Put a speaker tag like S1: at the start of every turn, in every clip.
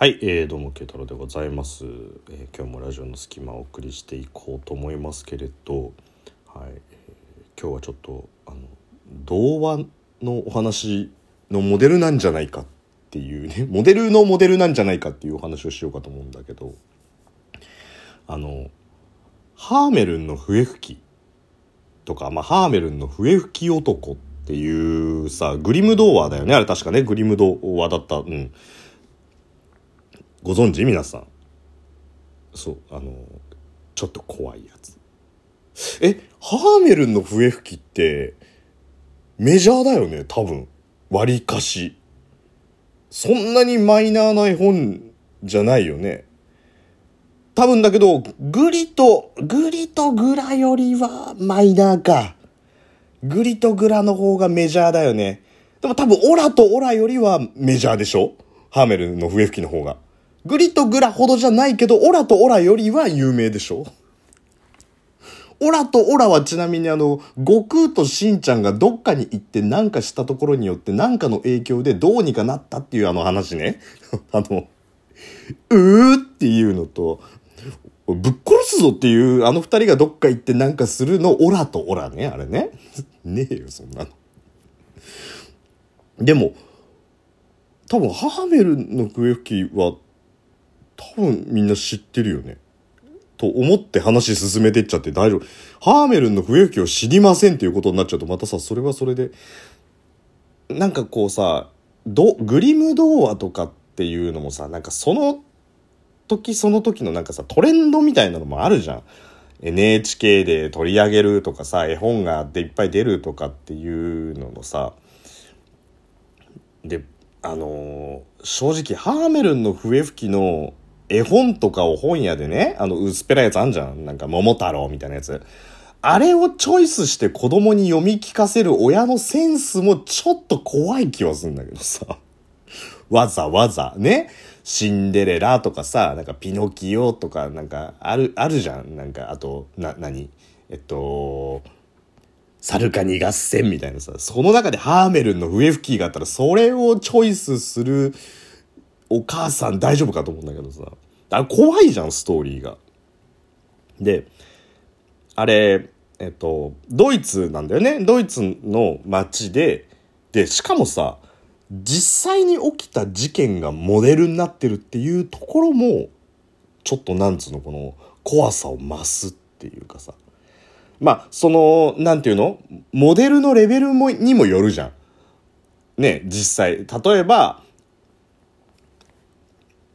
S1: はい、えー、どうも慶太郎でございます、えー今日もラジオの隙間をお送りしていこうと思いますけれど、はい、えー今日はちょっとあの童話のお話のモデルなんじゃないかっていうね モデルのモデルなんじゃないかっていうお話をしようかと思うんだけどあのハーメルンの笛吹きとか、まあ、ハーメルンの笛吹き男っていうさグリム童話だよね。あれ確かねグリム童話だった。うん。ご存知皆さん。そう。あのちょっと怖いやつ。えハーメルンの笛吹きってメジャーだよね多分。割りかし。そんなにマイナーな絵本じゃないよね。多分だけどグリとグリとグラよりはマイナーか。グリとグラの方がメジャーだよね。でも多分オラとオラよりはメジャーでしょ？ハーメルンの笛吹きの方がグリとグラほどじゃないけど、オラとオラよりは有名でしょ？オラとオラはちなみにあの、悟空としんちゃんがどっかに行ってなんかしたところによってなんかの影響でどうにかなったっていうあの話ね。あの、うーっていうのと、ぶっ殺すぞっていうあの二人がどっか行ってなんかするのオラとオラね、あれね。ねえよ、そんなの。でも、多分ハーメルの笛吹きは多分みんな知ってるよね。と思って話進めてっちゃって大丈夫。ハーメルンの笛吹きを知りませんっていうことになっちゃうとまたさ、それはそれで、なんかこうさ、どグリム童話とかっていうのもさ、なんかその時その時のなんかさ、トレンドみたいなのもあるじゃん。NHK で取り上げるとかさ、絵本がでいっぱい出るとかっていうののさ、で、あのー正直、ハーメルンの笛吹きの絵本とかを本屋でね、あの、薄っぺらいやつあんじゃん。なんか、桃太郎みたいなやつ。あれをチョイスして子供に読み聞かせる親のセンスもちょっと怖い気はするんだけどさ。わざわざ、ね？シンデレラとかさ、なんかピノキオとか、なんか、ある、あるじゃん。なんか、あと、な、何？えっと、サルカニ合戦みたいなさ、その中でハーメルンの笛吹きがあったら、それをチョイスするお母さん大丈夫かと思うんだけどさ。あ怖いじゃん、ストーリーが。で、あれ、えっと、ドイツなんだよね。ドイツの街で、で、しかもさ、実際に起きた事件がモデルになってるっていうところも、ちょっとなんつうの、この怖さを増すっていうかさ。まあ、その、なんていうの？モデルのレベルも、にもよるじゃん。ね、実際。例えば、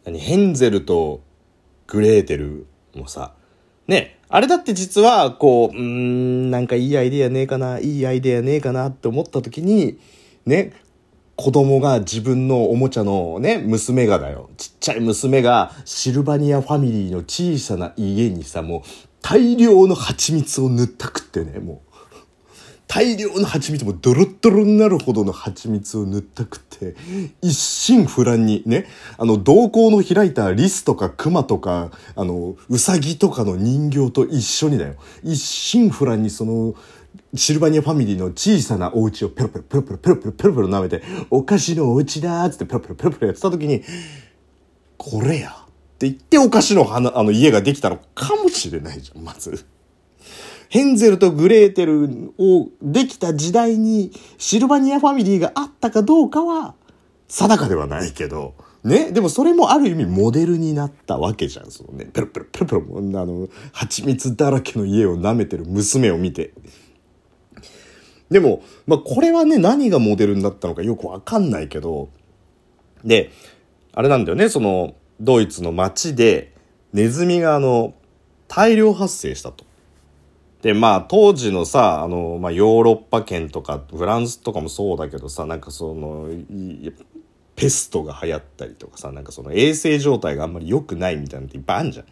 S1: 何、ヘンゼルとグレーテルもさ、ね、あれだって実は、こう、うん、なんかいいアイデアねえかな、いいアイデアねえかなって思った時に、ね、子供が自分のおもちゃのね、娘がだよ。ちっちゃい娘がシルバニアファミリーの小さな家にさ、もう大量の蜂蜜を塗ったくってね、もう。大量の蜂蜜もドロッドロになるほどの蜂蜜を塗ったくって、一心不乱にね、あの、瞳孔の開いたリスとかクマとか、あの、ウサギとかの人形と一緒にだよ。一心不乱にその、シルバニアファミリーの小さなお家をペロペロペロペロペロペロペロペロ舐めて、お菓子のお家だーっつってペロペロペロペロやってた時に、これやって言ってお菓子の花、あの家ができたのかもしれないじゃん、まず。ヘンゼルとグレーテルをできた時代にシルバニアファミリーがあったかどうかは定かではないけど、ね？でもそれもある意味モデルになったわけじゃん。そのね、ペロペロペロペロ、あの、蜂蜜だらけの家を舐めてる娘を見て。でも、まあこれはね、何がモデルになったのかよくわかんないけど、で、あれなんだよね、その、ドイツの街でネズミがあの、大量発生したと。で、まあ、当時のさ、あの、まあ、ヨーロッパ圏とか、フランスとかもそうだけどさ、なんかその、ペストが流行ったりとかさ、なんかその衛生状態があんまり良くないみたいなのっていっぱいあるじゃん。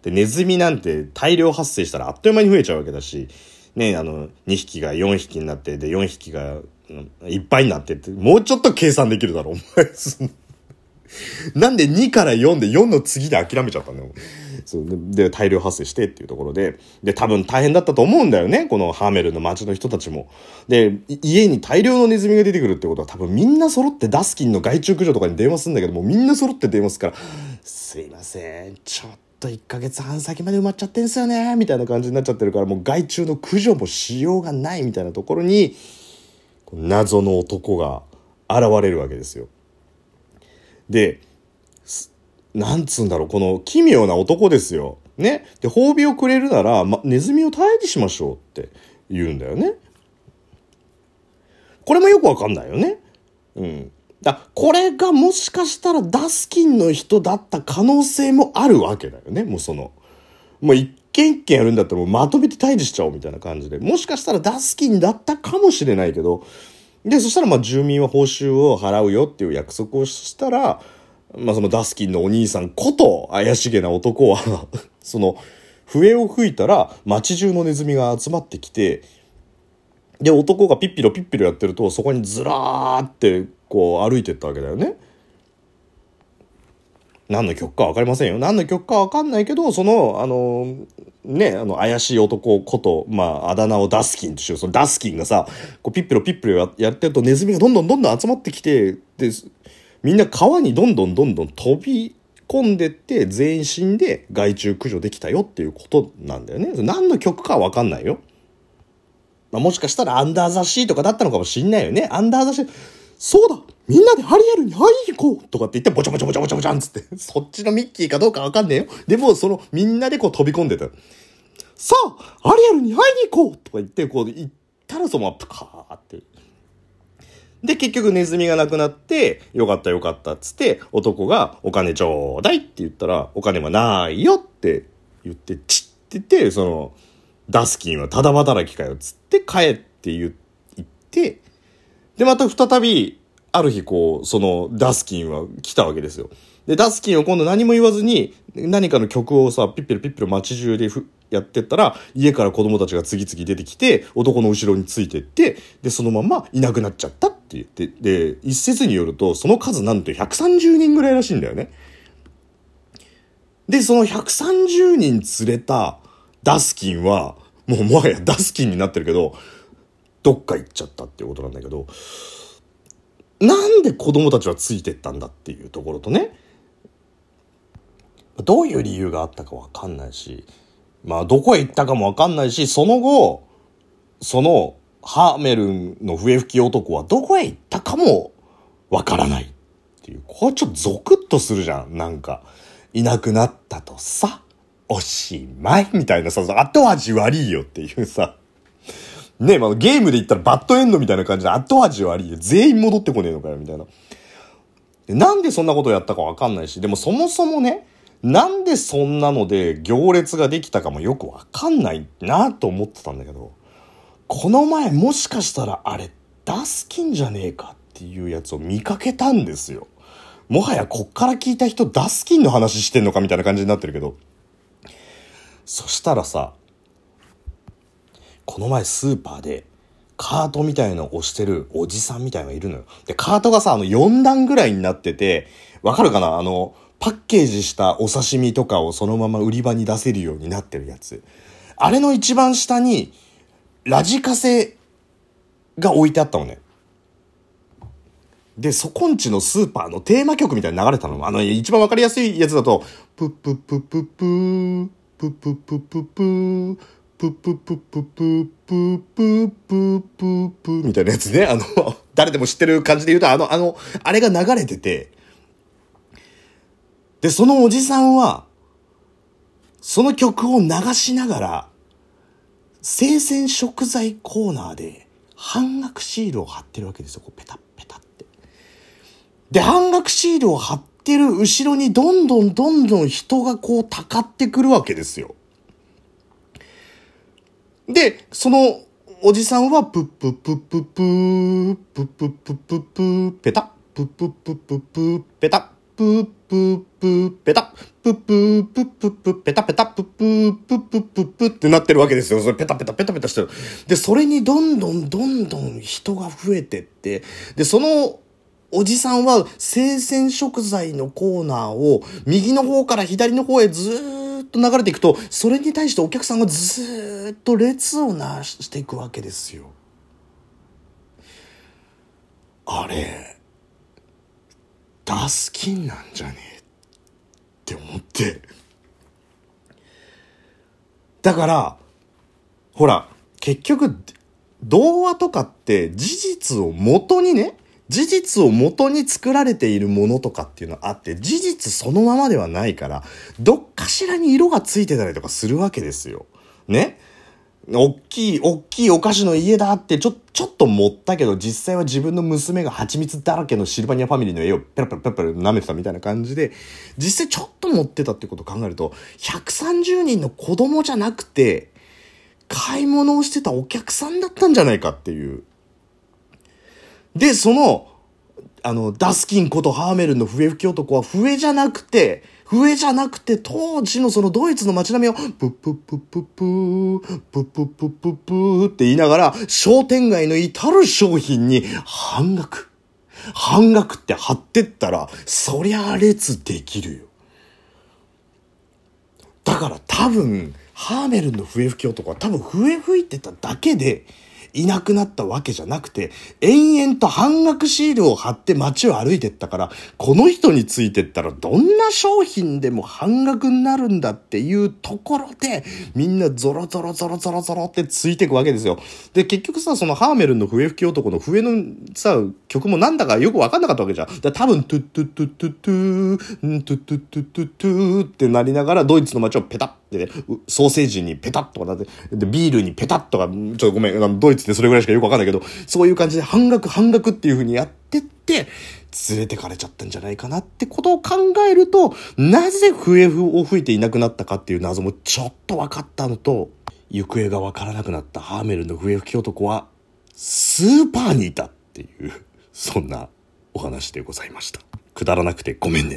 S1: で、ネズミなんて大量発生したらあっという間に増えちゃうわけだし、ね、あの、2匹が4匹になって、で、4匹がうんいっぱいになってって、もうちょっと計算できるだろ、お前。なんで2から4で4の次で諦めちゃったんだよ。そうで、大量発生してっていうところで、で、多分大変だったと思うんだよね。このハーメルの街の人たちも。で、家に大量のネズミが出てくるってことは多分みんな揃ってダスキンの害虫駆除とかに電話するんだけども、みんな揃って電話すから、すいません、ちょっと1ヶ月半先まで埋まっちゃってんすよね、みたいな感じになっちゃってるから、もう害虫の駆除もしようがないみたいなところに、謎の男が現れるわけですよ。で、なんつうんだろう、この奇妙な男ですよ。ね。で、褒美をくれるなら、ま、ネズミを退治しましょうって言うんだよね。これもよくわかんないよね。うん。だこれがもしかしたらダスキンの人だった可能性もあるわけだよね。もうその、もう一件一件やるんだったらもうまとめて退治しちゃおうみたいな感じで。もしかしたらダスキンだったかもしれないけど、で、そしたらまあ住民は報酬を払うよっていう約束をしたら、まあそのダスキンのお兄さんこと怪しげな男は その笛を吹いたら街中のネズミが集まってきて、で、男がピッピロピッピロやってると、そこにずらーってこう歩いてったわけだよね。何の曲か分かりませんよ。何の曲か分かんないけど、その、あの、ね、あの、怪しい男こと、まあ、あだ名をダスキンとしよう。そのダスキンがさ、こうピッピロピッピロやってるとネズミがどんどんどんどん集まってきて、で、みんな川にどんどんどんどん飛び込んでって全員死んで害虫駆除できたよっていうことなんだよね。何の曲かは分かんないよ。まあ、もしかしたらアンダーザシーとかだったのかもしんないよね。アンダーザシー。そうだみんなでハリエルに会いに行こうとかって言って、ぼちゃぼちゃぼちゃぼちゃぼちゃんつって、そっちのミッキーかどうかわかんねえよ。でも、その、みんなでこう飛び込んでた。さあハリエルに会いに行こうとか言って、こう、行ったらそのままプカーって。で、結局ネズミがなくなって、よかったよかったっつって、男がお金ちょうだいって言ったら、お金はないよって言って、チッって言って、その、ダスキンはただ働きかよっつって帰って言って、で、また再び、ある日こう、そのダスキンは来たわけですよ。で、ダスキンを今度何も言わずに、何かの曲をさ、ピッピルピッピル街中でやってったら、家から子供たちが次々出てきて、男の後ろについてって、で、そのままいなくなっちゃったって言って、で、一説によると、その数なんと130人ぐらいらしいんだよね。で、その130人連れたダスキンは、もうもはやダスキンになってるけど、どっか行っちゃったっていうことなんだけど、なんで子供たちはついてったんだっていうところとね、どういう理由があったかわかんないし、まあどこへ行ったかもわかんないし、その後、そのハーメルンの笛吹き男はどこへ行ったかもわからないっていう、これちょっとゾクッとするじゃん、なんか。いなくなったとさ、おしまいみたいなさ、後味悪いよっていうさ。ねまあ、ゲームで言ったらバッドエンドみたいな感じで後味悪いよ。全員戻ってこねえのかよ、みたいな。なんでそんなことやったかわかんないし、でもそもそもね、なんでそんなので行列ができたかもよくわかんないなと思ってたんだけど、この前もしかしたらあれ、ダスキンじゃねえかっていうやつを見かけたんですよ。もはやこっから聞いた人ダスキンの話してんのかみたいな感じになってるけど。そしたらさ、この前スーパーでカートみたいの押してるおじさんみたいのがいるのよ。で、カートがさ、あの4段ぐらいになってて、わかるかな？あの、パッケージしたお刺身とかをそのまま売り場に出せるようになってるやつ。あれの一番下に、ラジカセが置いてあったのね。で、そこんちのスーパーのテーマ曲みたいに流れたの。あの、一番わかりやすいやつだと、プップップップップー、プップップップップー、ププププププププププみたいなやつね。あの、誰でも知ってる感じで言うと、あの、あの、あれが流れてて、で、そのおじさんは、その曲を流しながら、生鮮食材コーナーで半額シールを貼ってるわけですよ。こうペタッペタって。で、半額シールを貼ってる後ろにどんどんどんどん人がこうたかってくるわけですよ。で、そのおじさんは、プッププッププー、プププププー、ペタ。ッ、プップップププー、ペタ、プププペタ、プププププペタペタ、ププププププってなってるわけですよ。それペタペタペタペタしてる。で、それにどんどんどんどん人が増えてって、で、そのおじさんは生鮮食材のコーナーを右の方から左の方へずーっとと流れていくと、それに対してお客さんがずっと列をなしていくわけですよ。あれ、ダスキンなんじゃねえって思って。だから、ほら、結局、童話とかって事実を元にね、事実を元に作られているものとかっていうのはあって、事実そのままではないから、どっかしらに色がついてたりとかするわけですよ。ね？おっきい、おっきいお菓子の家だってちょ、ちょっと持ったけど、実際は自分の娘が蜂蜜だらけのシルバニアファミリーの絵をペラペラペラペラ舐めてたみたいな感じで、実際ちょっと持ってたってことを考えると、130人の子供じゃなくて、買い物をしてたお客さんだったんじゃないかっていう。で、その、あの、ダスキンことハーメルンの笛吹き男は笛じゃなくて、笛じゃなくて当時のそのドイツの街並みを、プップップッププー、プップップッププーって言いながら、商店街の至る商品に半額。半額って貼ってったら、そりゃ列できるよ。だから多分、ハーメルンの笛吹き男は多分笛吹いてただけで、いなくなったわけじゃなくて、延々と半額シールを貼って街を歩いてったから、この人についてったらどんな商品でも半額になるんだっていうところで、みんなゾロゾロゾロゾロゾロってついていくわけですよ。で、結局さ、そのハーメルンの笛吹き男の笛のさ、曲もなんだかよくわかんなかったわけじゃん。だ多分、トゥットゥットゥットゥトゥー、トゥトゥットゥットゥットゥーってなりながら、ドイツの街をペタッで、ね、ソーセージにペタッとかなって、で、ビールにペタッとか、ちょっとごめん、ドイツってそれぐらいしかよくわかんないけど、そういう感じで半額半額っていう風にやってって、連れてかれちゃったんじゃないかなってことを考えると、なぜ笛を吹いていなくなったかっていう謎もちょっと分かったのと、行方が分からなくなったハーメルの笛吹き男は、スーパーにいたっていう、そんなお話でございました。くだらなくてごめんね。